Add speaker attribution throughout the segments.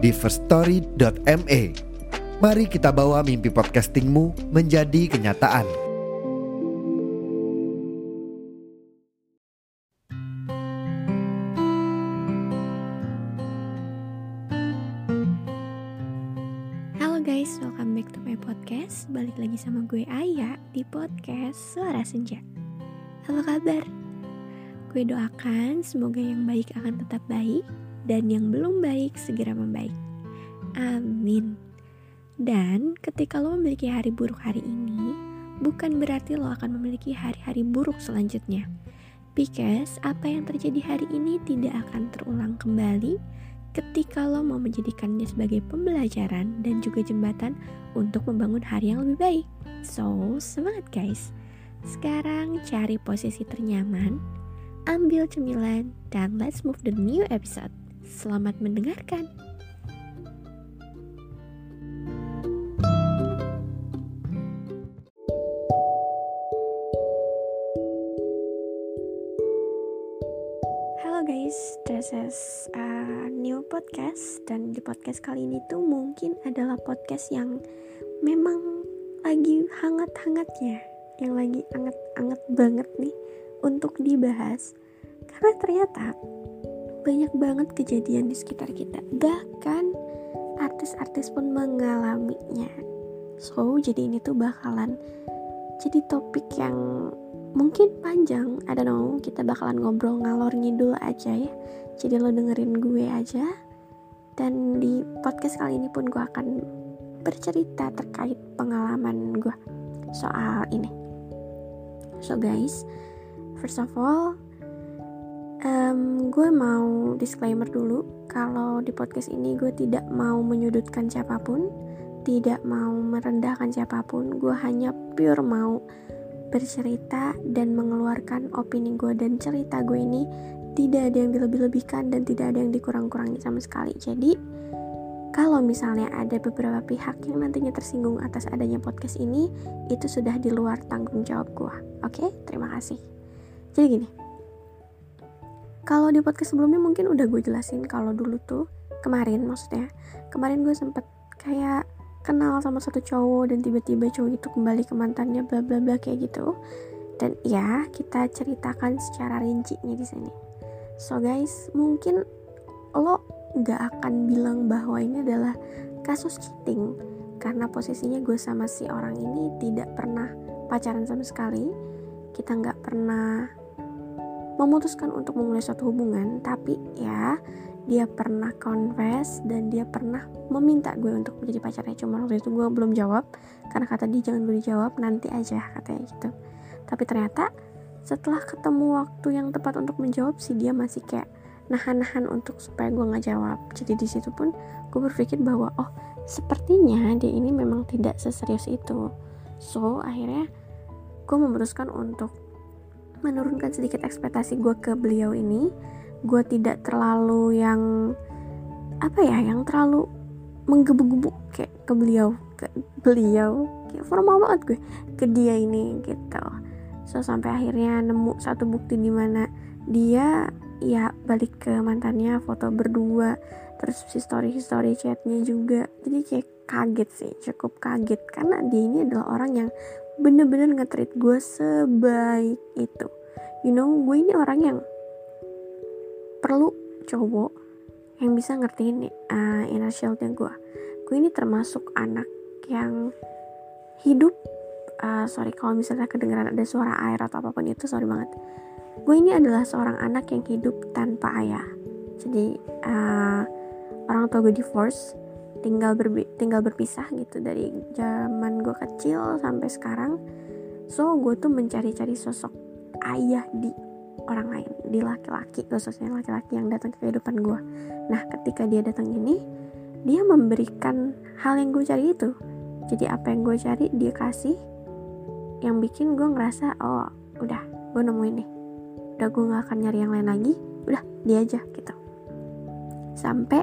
Speaker 1: di firststory.me. Mari kita bawa mimpi podcastingmu menjadi kenyataan.
Speaker 2: Halo guys, welcome back to my podcast. Balik lagi sama gue Aya di podcast Suara Senja. Apa kabar? Gue doakan semoga yang baik akan tetap baik dan yang belum baik segera membaik. Amin. Dan ketika lo memiliki hari buruk hari ini, bukan berarti lo akan memiliki hari-hari buruk selanjutnya. Because apa yang terjadi hari ini tidak akan terulang kembali ketika lo mau menjadikannya sebagai pembelajaran dan juga jembatan untuk membangun hari yang lebih baik. So, semangat guys. Sekarang cari posisi ternyaman, ambil cemilan, dan let's move the new episode. Selamat mendengarkan. Halo guys, this is a new podcast dan di podcast kali ini tuh mungkin adalah podcast yang memang lagi hangat-hangatnya, yang lagi anget-anget banget nih untuk dibahas karena ternyata banyak banget kejadian di sekitar kita, bahkan artis-artis pun mengalaminya. So, jadi ini tuh bakalan jadi topik yang mungkin panjang. I don't know kita bakalan ngobrol ngalor ngidul aja ya. Jadi lo dengerin gue aja. Dan di podcast kali ini pun gue akan bercerita terkait pengalaman gue soal ini. So guys first of all um, gue mau disclaimer dulu kalau di podcast ini gue tidak mau menyudutkan siapa pun tidak mau merendahkan siapa pun gue hanya pure mau bercerita dan mengeluarkan opini gue dan cerita gue ini tidak ada yang dilebih-lebihkan dan tidak ada yang dikurang-kurangi sama sekali. Jadi kalau misalnya ada beberapa pihak yang nantinya tersinggung atas adanya podcast ini, itu sudah di luar tanggung jawab gue. Oke, terima kasih. Jadi gini, kalau di podcast sebelumnya mungkin udah gue jelasin kalau dulu tuh kemarin maksudnya kemarin gue sempet kayak kenal sama satu cowok dan tiba-tiba cowok itu kembali ke mantannya bla bla bla kayak gitu. Dan ya kita ceritakan secara rincinya di sini. So guys mungkin lo nggak akan bilang bahwa ini adalah kasus cheating karena posisinya gue sama si orang ini tidak pernah pacaran sama sekali. Kita nggak pernah memutuskan untuk memulai suatu hubungan tapi ya dia pernah confess dan dia pernah meminta gue untuk menjadi pacarnya. Cuma waktu itu gue belum jawab karena kata dia jangan dulu dijawab nanti aja katanya gitu. Tapi ternyata setelah ketemu waktu yang tepat untuk menjawab sih dia masih kayak nahan-nahan untuk supaya gue nggak jawab. Jadi di situ pun gue berpikir bahwa oh sepertinya dia ini memang tidak seserius itu. So akhirnya gue memutuskan untuk menurunkan sedikit ekspektasi gue ke beliau ini gue tidak terlalu yang apa ya yang terlalu menggebu-gebu kayak ke beliau ke beliau. Kayak formal banget gue ke dia ini gitu. So sampai akhirnya nemu satu bukti di mana dia ya balik ke mantannya foto berdua terus si story story chatnya juga. Jadi kayak kaget sih cukup kaget. Karena dia ini adalah orang yang bener-bener nge-treat gue sebaik itu you know gue ini orang yang perlu cowok yang bisa ngertiin uh, inner childnya gue. Gue ini termasuk anak yang hidup uh, sorry kalau misalnya kedengeran ada suara air atau apa pun itu sorry banget. Gue ini adalah seorang anak yang hidup tanpa ayah. Jadi uh, orang tua gue divorce tinggal berbi tinggal berpisah gitu dari zaman gue kecil sampai sekarang. So gue tuh mencari-cari sosok ayah di orang lain di laki-laki khususnya laki-laki yang datang ke kehidupan gue nah ketika dia datang ini dia memberikan hal yang gue cari itu. Jadi apa yang gue cari dia kasih. Yang bikin gue ngerasa oh udah gue nemuin nih. Udah gue gak akan nyari yang lain lagi. Udah dia aja gitu. Sampai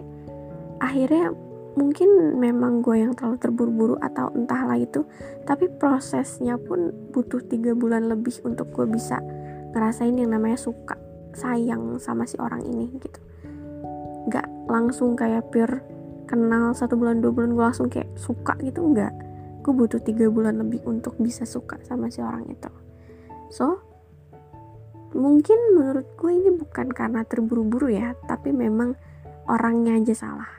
Speaker 2: akhirnya mungkin memang gue yang terlalu terburu-buru atau entahlah itu tapi prosesnya pun butuh tiga bulan lebih untuk gue bisa ngerasain yang namanya suka sayang sama si orang ini gitu. Nggak langsung kayak pure kenal satu bulan dua bulan gue langsung kayak suka gitu nggak. Gue butuh tiga bulan lebih untuk bisa suka sama si orang itu. So mungkin menurut gue ini bukan karena terburu-buru ya tapi memang orangnya aja salah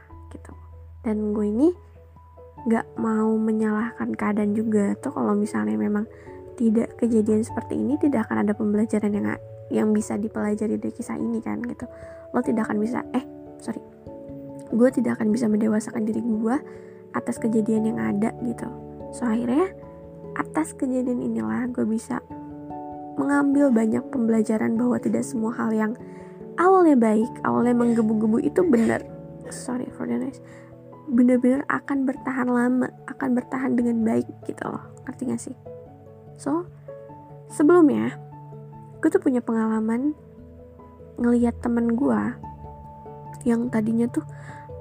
Speaker 2: dan gue ini nggak mau menyalahkan keadaan juga. Tuh kalau misalnya memang tidak kejadian seperti ini tidak akan ada pembelajaran yang yang bisa dipelajari dari kisah ini kan gitu. Lo tidak akan bisa eh sorry. Gue tidak akan bisa mendewasakan diri gue atas kejadian yang ada gitu. So akhirnya atas kejadian inilah gue bisa mengambil banyak pembelajaran bahwa tidak semua hal yang awalnya baik awalnya menggebu-gebu itu benar. Sorry for the noise benar-benar akan bertahan lama akan bertahan dengan baik gitu loh. Ngerti gak sih? So sebelumnya gue tuh punya pengalaman ngelihat temen gue yang tadinya tuh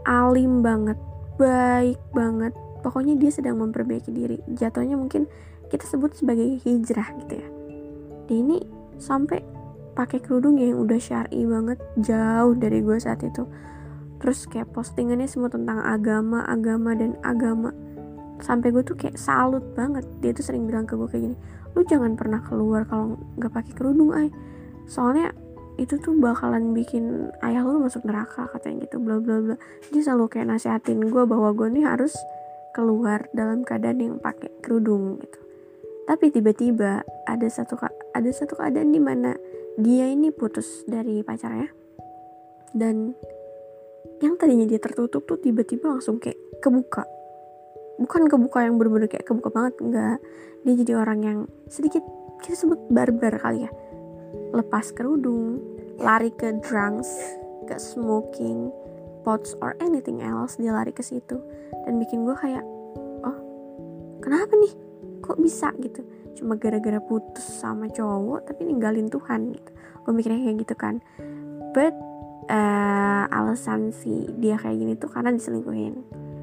Speaker 2: alim banget baik banget. Pokoknya dia sedang memperbaiki diri. Jatuhnya mungkin kita sebut sebagai hijrah gitu ya. Dia ini sampai pakai kerudung yang udah syari banget jauh dari gue saat itu terus kayak postingannya semua tentang agama agama dan agama. Sampai gue tuh kayak salut banget. Dia tuh sering bilang ke gue kayak gini lu jangan pernah keluar kalau nggak pakai kerudung ay. Soalnya itu tuh bakalan bikin ayah lu masuk neraka katanya gitu bla bla bla. Dia selalu kayak nasihatin gue bahwa gue nih harus keluar dalam keadaan yang pakai kerudung gitu. Tapi tiba-tiba ada satu ada satu keadaan di mana dia ini putus dari pacarnya. Dan yang tadinya dia tertutup tuh tiba-tiba langsung kayak kebuka. Bukan kebuka yang bener-bener kayak kebuka banget enggak. Dia jadi orang yang sedikit kita sebut barbar kali ya. Lepas kerudung lari ke drunks ke smoking pots or anything else dia lari ke situ. Dan bikin gue kayak oh kenapa nih? Kok bisa? gitu. Cuma gara-gara putus sama cowok tapi ninggalin Tuhan gitu. Gue mikirnya kayak gitu kan. But uh, alasan si dia kayak gini tuh karena diselingkuhin.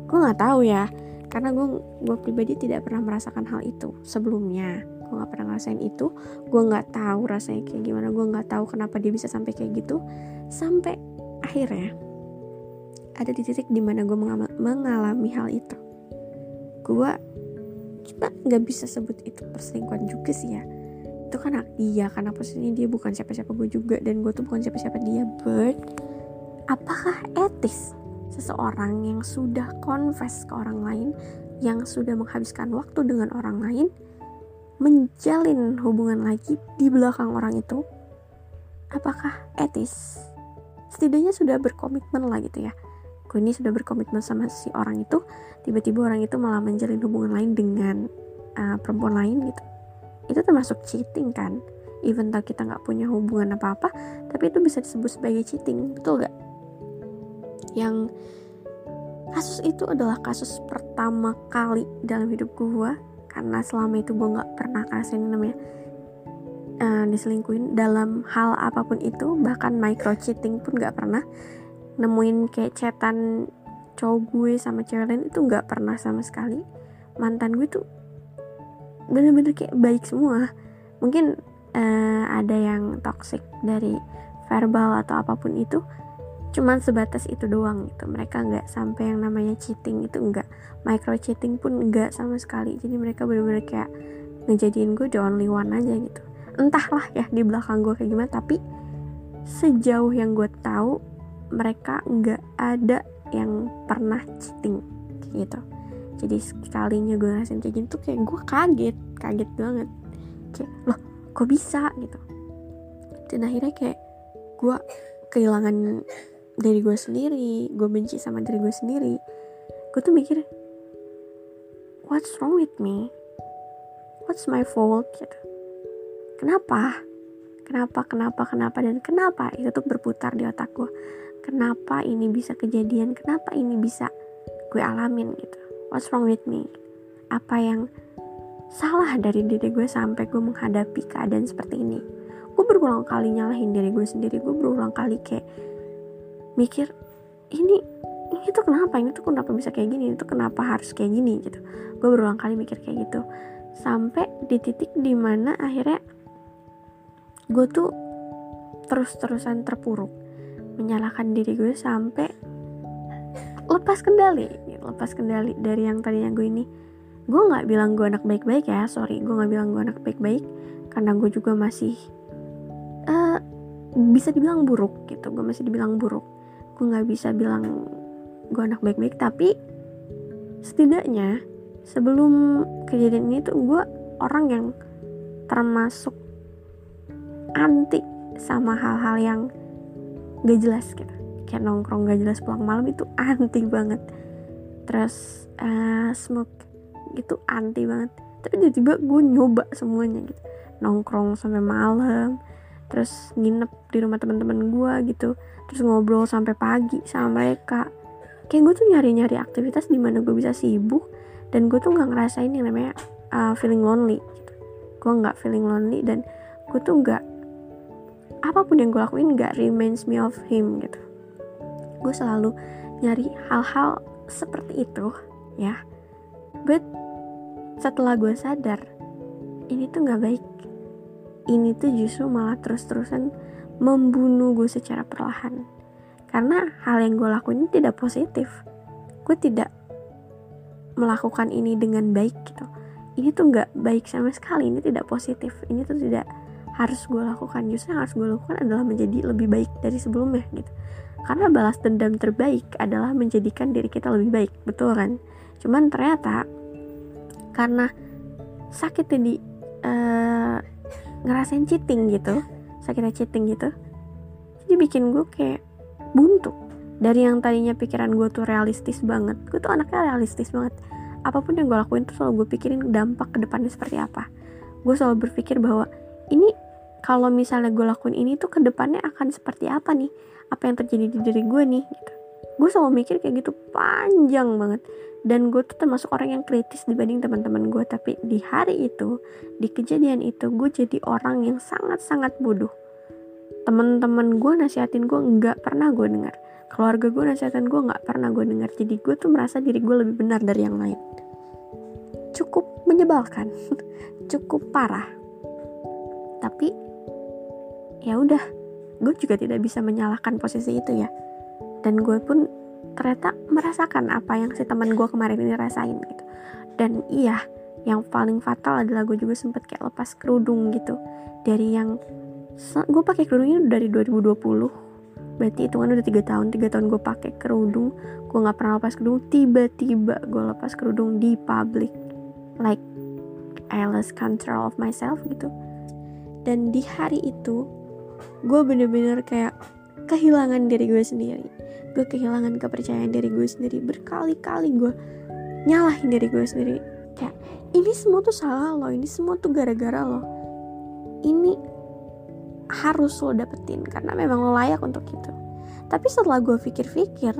Speaker 2: Gue nggak tahu ya karena gue gue pribadi tidak pernah merasakan hal itu sebelumnya. Gue nggak pernah ngerasain itu. Gue nggak tahu rasanya kayak gimana gue nggak tahu kenapa dia bisa sampai kayak gitu. Sampai akhirnya ada di titik di mana gue mengalami hal itu. Gue cuma nggak bisa sebut itu perselingkuhan juga sih ya itu kan hak dia karena posisinya dia bukan siapa-siapa gue juga dan gue tuh bukan siapa-siapa dia but apakah etis seseorang yang sudah confess ke orang lain yang sudah menghabiskan waktu dengan orang lain menjalin hubungan lagi di belakang orang itu? Apakah etis? Setidaknya sudah berkomitmen lah gitu ya. Gue ini sudah berkomitmen sama si orang itu tiba-tiba orang itu malah menjalin hubungan lain dengan uh, perempuan lain gitu itu termasuk cheating kan? Even though kita nggak punya hubungan apa-apa tapi itu bisa disebut sebagai cheating betul gak yang kasus itu adalah kasus pertama kali dalam hidup gue karena selama itu gue nggak pernah ngerasain namanya uh, diselingkuhin. Dalam hal apa pun itu bahkan micro cheating pun nggak pernah. Nemuin kayak chatan cowok gue sama cewek lain itu nggak pernah sama sekali. Mantan gue tuh bener-bener kayak baik semua. Mungkin uh, ada yang toxic dari verbal atau apa pun itu cuman sebatas itu doang gitu. Mereka nggak sampai yang namanya cheating itu enggak micro cheating pun enggak sama sekali. Jadi mereka bener-bener kayak ngejadiin gue the only one aja gitu. Entahlah ya di belakang gue kayak gimana tapi sejauh yang gue tahu mereka nggak ada yang pernah cheating gitu jadi sekalinya gue ngerasain kayak gitu kayak gue kaget kaget banget. Kayak loh kok bisa? gitu. Dan akhirnya kayak gue kehilangan dari gue sendiri gue benci sama diri gue sendiri. Gue tuh mikir what's wrong with me? What's my fault? gitu. Kenapa? Kenapa kenapa kenapa dan kenapa? Itu tuh berputar di otak gue. Kenapa ini bisa kejadian? Kenapa ini bisa gue alamin? gitu what's wrong with me? Apa yang salah dari diri gue sampai gue menghadapi keadaan seperti ini? Gue berulang kali nyalahin diri gue sendiri. Gue berulang kali kayak mikir ini ini tuh kenapa? Ini tuh kenapa bisa kayak gini? Ini tuh kenapa harus kayak gini? Gitu. Gue berulang kali mikir kayak gitu. Sampai di titik di mana akhirnya gue tuh terus-terusan terpuruk. Menyalahkan diri gue sampai lepas kendali lepas kendali dari yang tadinya gue ini. Gue nggak bilang gue anak baik-baik ya sorry gue nggak bilang gue anak baik-baik. Karena gue juga masih uh, bisa dibilang buruk gitu gue masih dibilang buruk. Gue nggak bisa bilang gue anak baik-baik tapi setidaknya sebelum kejadian ini tuh gue orang yang termasuk anti sama hal-hal yang gak jelas gitu kayak nongkrong gak jelas pulang malam itu anti banget. Terus uh, smoke gitu anti banget. Tapi tiba-tiba gue nyoba semuanya gitu. Nongkrong sampai malam terus nginep di rumah teman-teman gue gitu. Terus ngobrol sampai pagi sama mereka. Kayak gue tuh nyari-nyari aktivitas di mana gue bisa sibuk dan gue tuh nggak ngerasain yang namanya uh, feeling lonely gitu. Gue nggak feeling lonely dan gue tuh nggak apa pun yang gue lakuin nggak reminds me of him gitu gue selalu nyari hal-hal seperti itu ya. But setelah gue sadar ini tuh nggak baik. Ini tuh justru malah terus-terusan membunuh gue secara perlahan. Karena hal yang gue lakuin ini tidak positif. Gue tidak melakukan ini dengan baik gitu. Ini tuh nggak baik sama sekali ini tidak positif. Ini tuh tidak harus gue lakukan. Justru yang harus gue lakukan adalah menjadi lebih baik dari sebelumnya gitu karena balas dendam terbaik adalah menjadikan diri kita lebih baik betul kan? Cuman ternyata karena sakitnya di uh, ngerasain cheating gitu sakitnya cheating gitu jadi bikin gue kayak buntu. Dari yang tadinya pikiran gue tuh realistis banget gue tuh anaknya realistis banget. Apa pun yang gue lakuin tuh selalu gue pikirin dampak ke depannya seperti apa. Gue selalu berpikir bahwa ini kalau misalnya gue lakuin ini tuh ke depannya akan seperti apa nih apa yang terjadi di diri gue nih gitu. Gue selalu mikir kayak gitu panjang banget. Dan gue tuh termasuk orang yang kritis dibanding teman-teman gue. Tapi di hari itu di kejadian itu gue jadi orang yang sangat-sangat bodoh. Teman-teman gue nasihatin gue nggak pernah gue dengar. Keluarga gue nasihatin gue nggak pernah gue dengar. Jadi gue tuh merasa diri gue lebih benar dari yang lain. Cukup menyebalkan. Cukup parah. Tapi ya udah gue juga tidak bisa menyalahkan posisi itu ya. Dan gue pun ternyata merasakan apa yang si teman gue kemarin ini rasain gitu. Dan iya yang paling fatal adalah gue juga sempet kayak lepas kerudung gitu. Dari yang gue pakai kerudung ini dari 2020 berarti hitungan udah tiga tahun tiga tahun gue pakai kerudung. Gue nggak pernah lepas kerudung. Tiba-tiba gue lepas kerudung di public. Like I lost control of myself gitu. Dan di hari itu gue bener-bener kayak kehilangan diri gue sendiri. Gue kehilangan kepercayaan diri gue sendiri. Berkali-kali gue nyalahin diri gue sendiri. Kayak ini semua tuh salah lo ini semua tuh gara-gara lo ini harus lo dapetin karena memang lo layak untuk itu. Tapi setelah gue pikir-pikir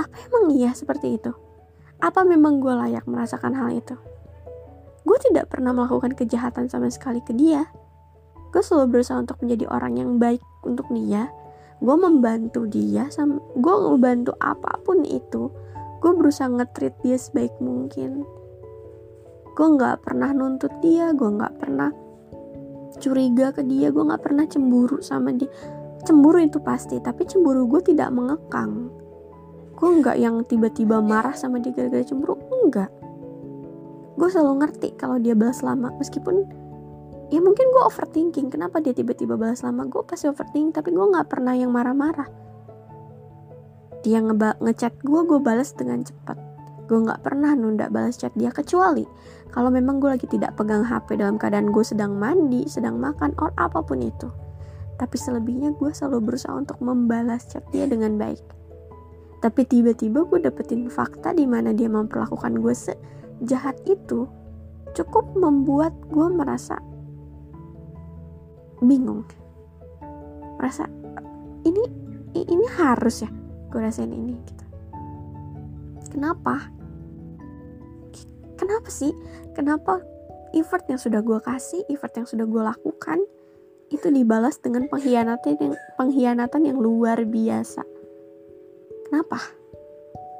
Speaker 2: apa emang iya seperti itu? Apa memang gue layak merasakan hal itu? Gue tidak pernah melakukan kejahatan sama sekali ke dia gue selalu berusaha untuk menjadi orang yang baik untuk dia. Gue membantu dia sama gue ngebantu apa pun itu gue berusaha ngetrit dia sebaik mungkin. Gue nggak pernah nuntut dia gue nggak pernah curiga ke dia gue nggak pernah cemburu sama dia. Cemburu itu pasti tapi cemburu gue tidak mengekang. Gue nggak yang tiba-tiba marah sama dia gara-gara cemburu enggak gue selalu ngerti kalau dia balas lama meskipun ya mungkin gue overthinking. Kenapa dia tiba-tiba balas lama? Gue pasti overthinking tapi gue nggak pernah yang marah-marah. Dia ngeba ngechat gue gue balas dengan cepat. Gue nggak pernah nunda balas chat dia kecuali kalau memang gue lagi tidak pegang HP dalam keadaan gue sedang mandi sedang makan or apa pun itu. Tapi selebihnya gue selalu berusaha untuk membalas chat dia dengan baik. Tapi tiba-tiba gue dapetin fakta di mana dia memperlakukan gue sejahat itu cukup membuat gue merasa bingung. Rasa ini ini harus ya gue rasain ini gitu. Kenapa? Kenapa sih? Kenapa effort yang sudah gue kasih effort yang sudah gue lakukan itu dibalas dengan pengkhianatan yang pengkhianatan yang luar biasa? Kenapa?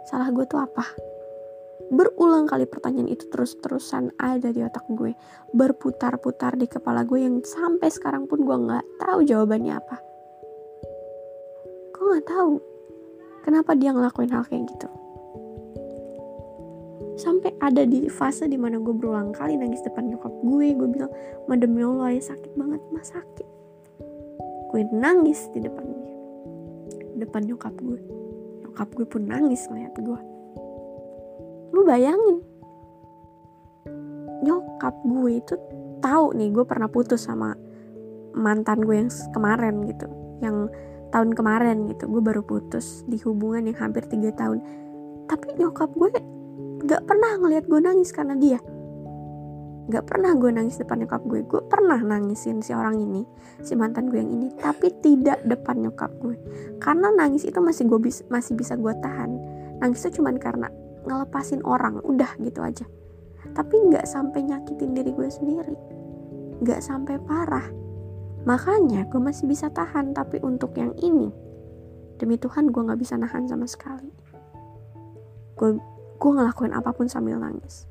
Speaker 2: Salah gue tuh apa berulang kali pertanyaan itu terus-terusan ada di otak gue. Berputar-putar di kepala gue yang sampai sekarang pun gue nggak tahu jawabannya apa. Gue nggak tahu kenapa dia ngelakuin hal kayak gitu. Sampai ada di fase di mana gue berulang kali nangis depan nyokap gue gue bilang madem ya Allah ya sakit banget mas sakit. Gue nangis di depan dia. Depan nyokap gue. Nyokap gue pun nangis ngeliat gue lu bayangin. Nyokap gue itu tahu nih gue pernah putus sama mantan gue yang kemarin gitu. Yang tahun kemarin gitu gue baru putus di hubungan yang hampir tiga tahun. Tapi nyokap gue gak pernah ngeliat gue nangis karena dia. Gak pernah gue nangis depan nyokap gue. Gue pernah nangisin si orang ini si mantan gue yang ini tapi tidak depan nyokap gue. Karena nangis itu masih gue bis, masih bisa gue tahan. Nangis itu cuman karena ngelepasin orang udah gitu aja. Tapi nggak sampai nyakitin diri gue sendiri. Nggak sampai parah. Makanya gue masih bisa tahan tapi untuk yang ini demi Tuhan gue nggak bisa nahan sama sekali. Gue gue ngelakuin apa pun sambil nangis.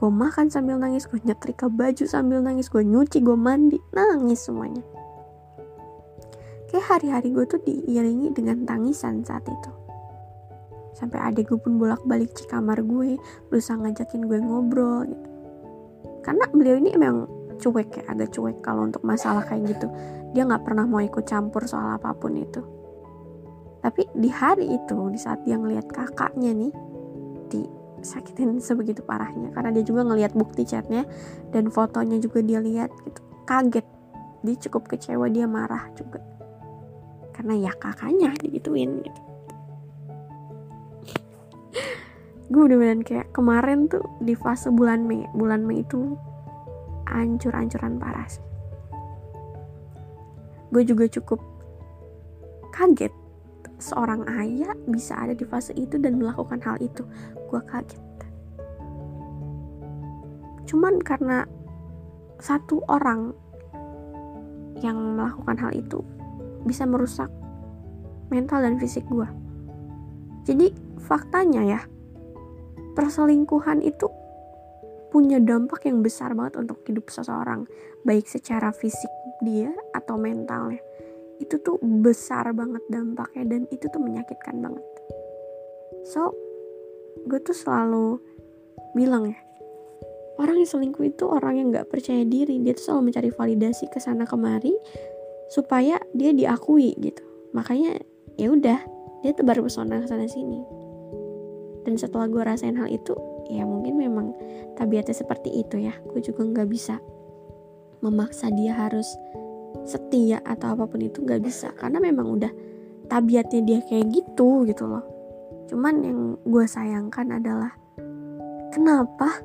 Speaker 2: Gue makan sambil nangis gue nyetrika baju sambil nangis gue nyuci gue mandi nangis semuanya. Kayak hari-hari gue tuh diiringi dengan tangisan saat itu sampai adik gue pun bolak-balik di kamar gue berusaha ngajakin gue ngobrol gitu. Karena beliau ini emang cuek ya agak cuek kalau untuk masalah kayak gitu. Dia nggak pernah mau ikut campur soal apa pun itu. Tapi di hari itu di saat dia ngeliat kakaknya nih disakitin sebegitu parahnya. Karena dia juga ngelihat bukti chatnya dan fotonya juga dia lihat gitu. Kaget. Dia cukup kecewa dia marah juga. Karena ya kakaknya digituin gitu gue bilang kayak kemarin tuh di fase bulan Mei bulan Mei itu ancur-ancuran parah sih. Gue juga cukup kaget seorang ayah bisa ada di fase itu dan melakukan hal itu. Gue kaget. Cuman karena satu orang yang melakukan hal itu bisa merusak mental dan fisik gue jadi faktanya ya perselingkuhan itu punya dampak yang besar banget untuk hidup seseorang baik secara fisik dia atau mentalnya. Itu tuh besar banget dampaknya dan itu tuh menyakitkan banget. So gue tuh selalu bilang ya orang yang selingkuh itu orang yang nggak percaya diri. Dia tuh selalu mencari validasi ke sana kemari supaya dia diakui gitu. Makanya ya udah dia tebar pesona ke sana sini dan setelah gue rasain hal itu ya mungkin memang tabiatnya seperti itu ya. Gue juga nggak bisa memaksa dia harus setia atau apa pun itu nggak bisa. Karena memang udah tabiatnya dia kayak gitu gitu loh. Cuman yang gue sayangkan adalah kenapa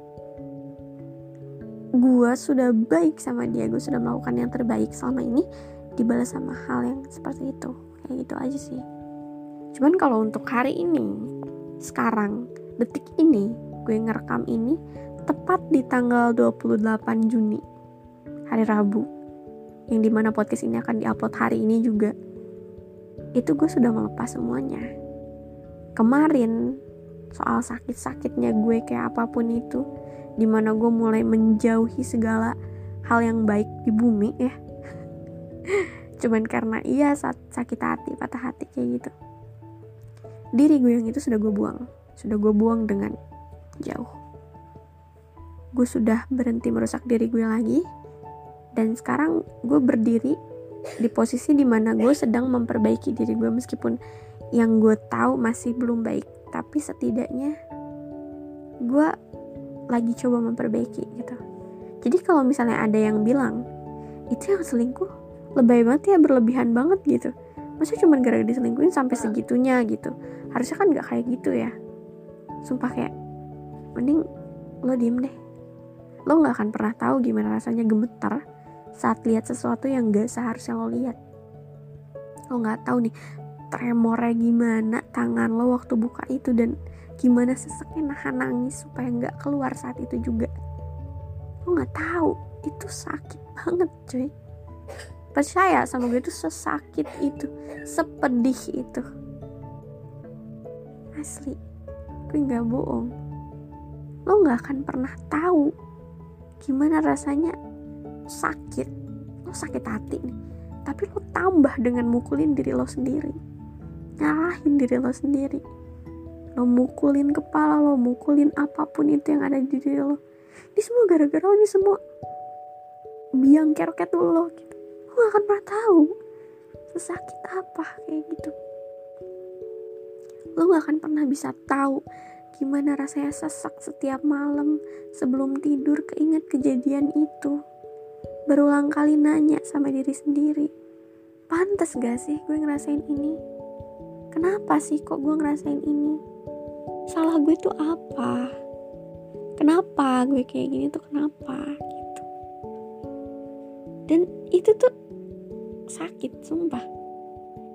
Speaker 2: gue sudah baik sama dia gue sudah melakukan yang terbaik selama ini dibalas sama hal yang seperti itu. Kayak gitu aja sih. Cuman kalau untuk hari ini sekarang detik ini gue ngerekam ini tepat di tanggal 28 Juni hari Rabu yang di mana podcast ini akan diupload hari ini juga. Itu gue sudah melepas semuanya. Kemarin soal sakit-sakitnya gue kayak apa pun itu di mana gue mulai menjauhi segala hal yang baik di bumi ya. Cuman karena iya sakit hati patah hati kayak gitu diri gue yang itu sudah gue buang. Sudah gue buang dengan jauh. Gue sudah berhenti merusak diri gue lagi. Dan sekarang gue berdiri di posisi di mana gue sedang memperbaiki diri gue meskipun yang gue tahu masih belum baik. Tapi setidaknya gue lagi coba memperbaiki gitu. Jadi kalau misalnya ada yang bilang itu yang selingkuh? Lebay banget ya berlebihan banget gitu. Masa cuma gara-gara diselingkuhin sampai segitunya gitu harusnya kan gak kayak gitu ya. Sumpah kayak mending lo diem deh. Lo gak akan pernah tahu gimana rasanya gemetar saat lihat sesuatu yang gak seharusnya lo lihat. Lo nggak tahu nih tremornya gimana tangan lo waktu buka itu dan gimana seseknya nahan nangis supaya nggak keluar saat itu juga. Lo nggak tahu itu sakit banget cuy. Percaya sama gue itu sesakit itu sepedih itu asli. Gue nggak bohong. Lo nggak akan pernah tahu gimana rasanya sakit. Lo sakit hati nih. Tapi lo tambah dengan mukulin diri lo sendiri. Ngalahin diri lo sendiri. Lo mukulin kepala lo mukulin apa pun itu yang ada di diri lo. Ini semua gara-gara lo ini semua biang keroket lo gitu. Lo gak akan pernah tahu sesakit apa kayak gitu lo gak akan pernah bisa tahu gimana rasanya sesak setiap malam sebelum tidur keinget kejadian itu. Berulang kali nanya sama diri sendiri pantas gak sih gue ngerasain ini? Kenapa sih kok gue ngerasain ini? Salah gue tuh apa? Kenapa gue kayak gini tuh kenapa? Gitu. Dan itu tuh sakit sumpah.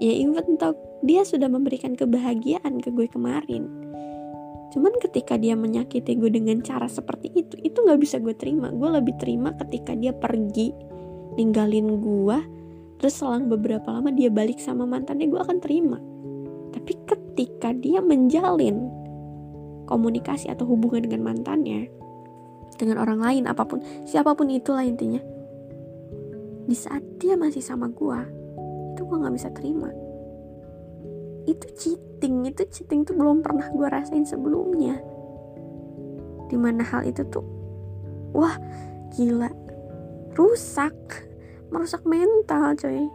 Speaker 2: Ya even tau dia sudah memberikan kebahagiaan ke gue kemarin Cuman ketika dia menyakiti gue dengan cara seperti itu, itu gak bisa gue terima. Gue lebih terima ketika dia pergi, ninggalin gue, terus selang beberapa lama dia balik sama mantannya, gue akan terima. Tapi ketika dia menjalin komunikasi atau hubungan dengan mantannya, dengan orang lain, apa pun, siapa pun itulah intinya, di saat dia masih sama gue, itu gue gak bisa terima itu cheating itu cheating tuh belum pernah gue rasain sebelumnya. Di mana hal itu tuh wah gila. Rusak merusak mental coy.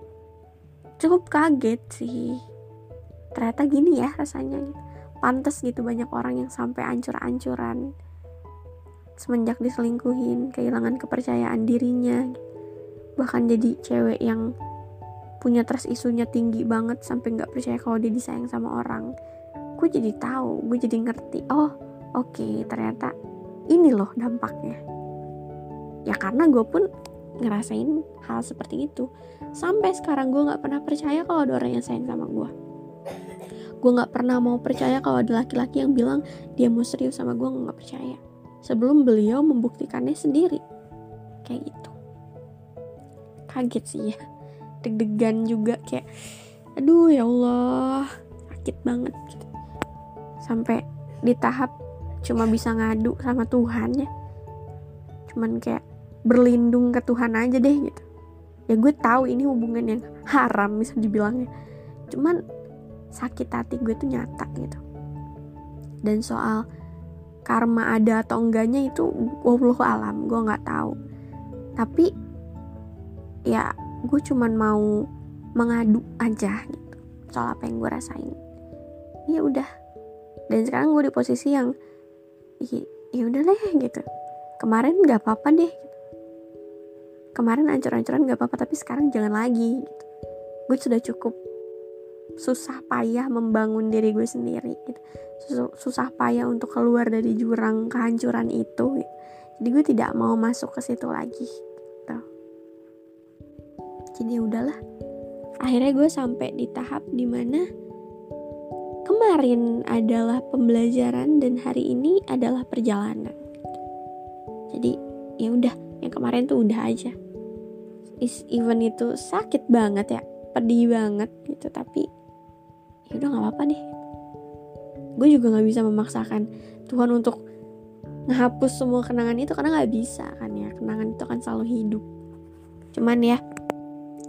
Speaker 2: Cukup kaget sih. Ternyata gini ya rasanya. Pantas gitu banyak orang yang sampai ancur-ancuran. Semenjak diselingkuhin kehilangan kepercayaan dirinya. Bahkan jadi cewek yang punya trust isunya tinggi banget sampai nggak percaya kalau dia disayang sama orang. Gue jadi tahu gue jadi ngerti. Oh oke okay, ternyata ini loh dampaknya. Ya karena gue pun ngerasain hal seperti itu. Sampai sekarang gue nggak pernah percaya kalau ada orang yang sayang sama gue gue nggak pernah mau percaya kalau ada laki-laki yang bilang dia mau serius sama gue nggak percaya. Sebelum beliau membuktikannya sendiri. Kayak gitu. Kaget sih ya deg-degan juga kayak aduh ya Allah sakit banget. Sampai di tahap cuma bisa ngadu sama Tuhan ya. Cuman kayak berlindung ke Tuhan aja deh gitu. Ya gue tahu ini hubungan yang haram bisa dibilangnya cuman sakit hati gue tuh nyata gitu. Dan soal karma ada atau enggaknya itu wallahu alam gue nggak tahu. Tapi ya gue cuman mau mengadu aja gitu soal apa yang gue rasain. Ya udah. Dan sekarang gue di posisi yang ya udah deh gitu. Kemarin nggak apa-apa deh. Kemarin ancur-ancuran nggak apa-apa tapi sekarang jangan lagi gitu. Gue sudah cukup susah payah membangun diri gue sendiri gitu. susah payah untuk keluar dari jurang kehancuran itu gitu. jadi gue tidak mau masuk ke situ lagi jadi ya udahlah. Akhirnya gue sampai di tahap di mana kemarin adalah pembelajaran dan hari ini adalah perjalanan. Jadi ya udah yang kemarin tuh udah aja. Is even itu sakit banget ya pedih banget gitu tapi ya udah nggak apa-apa deh. Gue juga nggak bisa memaksakan Tuhan untuk ngehapus semua kenangan itu karena nggak bisa kan ya. Kenangan itu kan selalu hidup. Cuman ya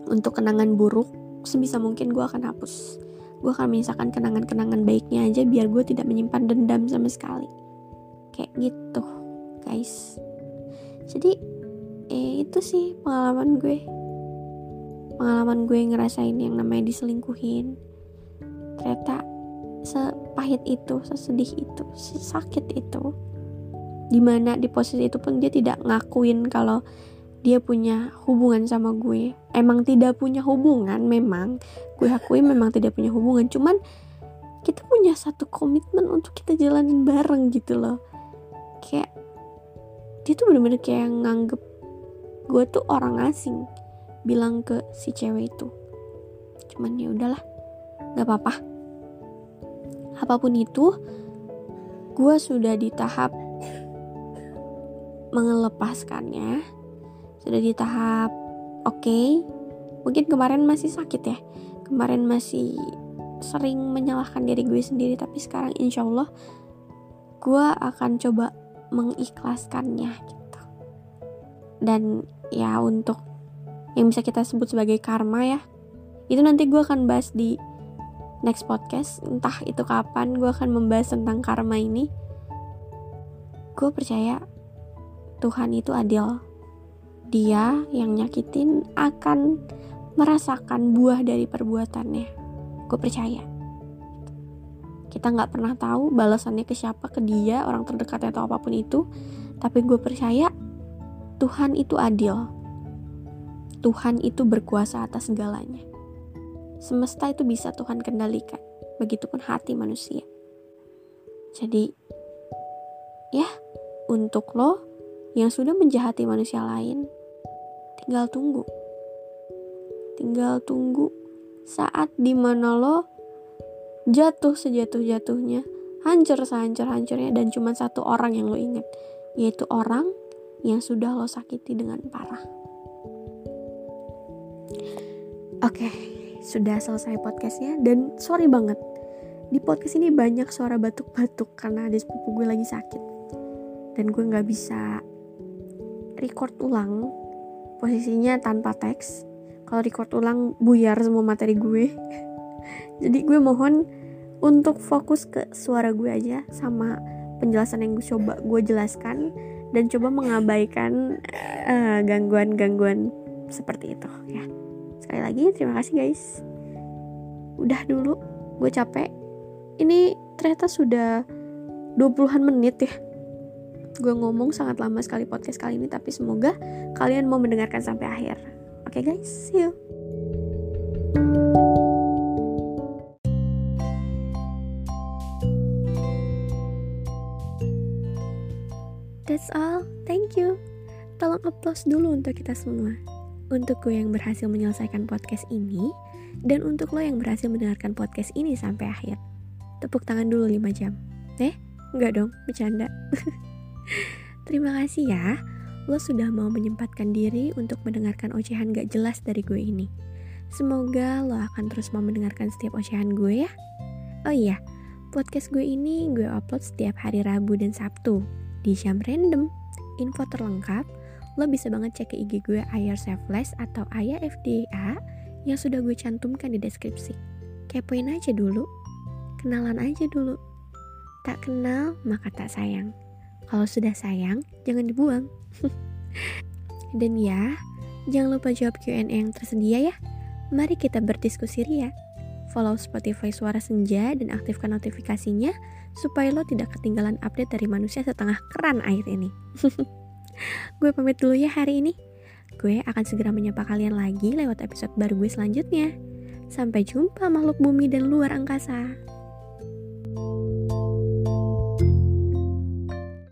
Speaker 2: untuk kenangan buruk sebisa mungkin gue akan hapus. Gue akan menyisakan kenangan-kenangan baiknya aja biar gue tidak menyimpan dendam sama sekali. Kayak gitu guys. Jadi eh itu sih pengalaman gue. Pengalaman gue ngerasain yang namanya diselingkuhin. Ternyata sepahit itu sesedih itu sesakit itu di mana di posisi itu pun dia tidak ngakuin kalau dia punya hubungan sama gue. Emang tidak punya hubungan memang. Gue akui memang tidak punya hubungan. Cuman kita punya satu komitmen untuk kita jalanin bareng gitu loh. Kayak dia tuh bener-bener kayak nganggep gue tuh orang asing. Bilang ke si cewek itu. Cuman ya udahlah gak apa-apa. Apa pun itu gue sudah di tahap mengelepaskannya sudah di tahap oke. Okay. mungkin kemarin masih sakit ya. Kemarin masih sering menyalahkan diri gue sendiri tapi sekarang insya Allah gue akan coba mengikhlaskannya gitu. Dan ya untuk yang bisa kita sebut sebagai karma ya itu nanti gue akan bahas di next podcast. Entah itu kapan gue akan membahas tentang karma ini. Gue percaya Tuhan itu adil dia yang nyakitin akan merasakan buah dari perbuatannya. Gue percaya. Kita nggak pernah tahu balasannya ke siapa ke dia orang terdekatnya atau apa pun itu. Tapi gue percaya Tuhan itu adil. Tuhan itu berkuasa atas segalanya. Semesta itu bisa Tuhan kendalikan begitupun hati manusia. Jadi ya untuk lo yang sudah menjahati manusia lain tinggal tunggu tinggal tunggu saat di mana lo jatuh sejatuh-jatuhnya, hancur sehancur-hancurnya dan cuma satu orang yang lo ingat, yaitu orang yang sudah lo sakiti dengan parah. Oke, sudah selesai podcastnya dan sorry banget. Di podcast ini banyak suara batuk-batuk karena ada sepupu gue lagi sakit. Dan gue gak bisa record ulang posisinya tanpa teks. Kalau record ulang buyar semua materi gue. Jadi gue mohon untuk fokus ke suara gue aja sama penjelasan yang gue coba gue jelaskan dan coba mengabaikan uh, gangguan-gangguan seperti itu ya. Sekali lagi terima kasih guys. Udah dulu gue capek. Ini ternyata sudah 20-an menit ya gue ngomong sangat lama sekali podcast kali ini tapi semoga kalian mau mendengarkan sampai akhir Oke okay guys, see you. That's all, thank you. Tolong applause dulu untuk kita semua. Untuk gue yang berhasil menyelesaikan podcast ini, dan untuk lo yang berhasil mendengarkan podcast ini sampai akhir. Tepuk tangan dulu 5 jam. Eh, enggak dong, bercanda. Terima kasih ya lo sudah mau menyempatkan diri untuk mendengarkan ocehan gak jelas dari gue ini. Semoga lo akan terus mau mendengarkan setiap ocehan gue ya. Oh iya, podcast gue ini gue upload setiap hari Rabu dan Sabtu di jam random. Info terlengkap, lo bisa banget cek ke IG gue Ayar Selfless atau Ayah FDA yang sudah gue cantumkan di deskripsi. Kepoin aja dulu, kenalan aja dulu. Tak kenal maka tak sayang. Kalau sudah sayang, jangan dibuang. Dan ya, jangan lupa jawab Q&A yang tersedia ya. Mari kita berdiskusi ria. Follow Spotify Suara Senja dan aktifkan notifikasinya supaya lo tidak ketinggalan update dari manusia setengah keran air ini. gue pamit dulu ya hari ini. Gue akan segera menyapa kalian lagi lewat episode baru gue selanjutnya. Sampai jumpa makhluk bumi dan luar angkasa.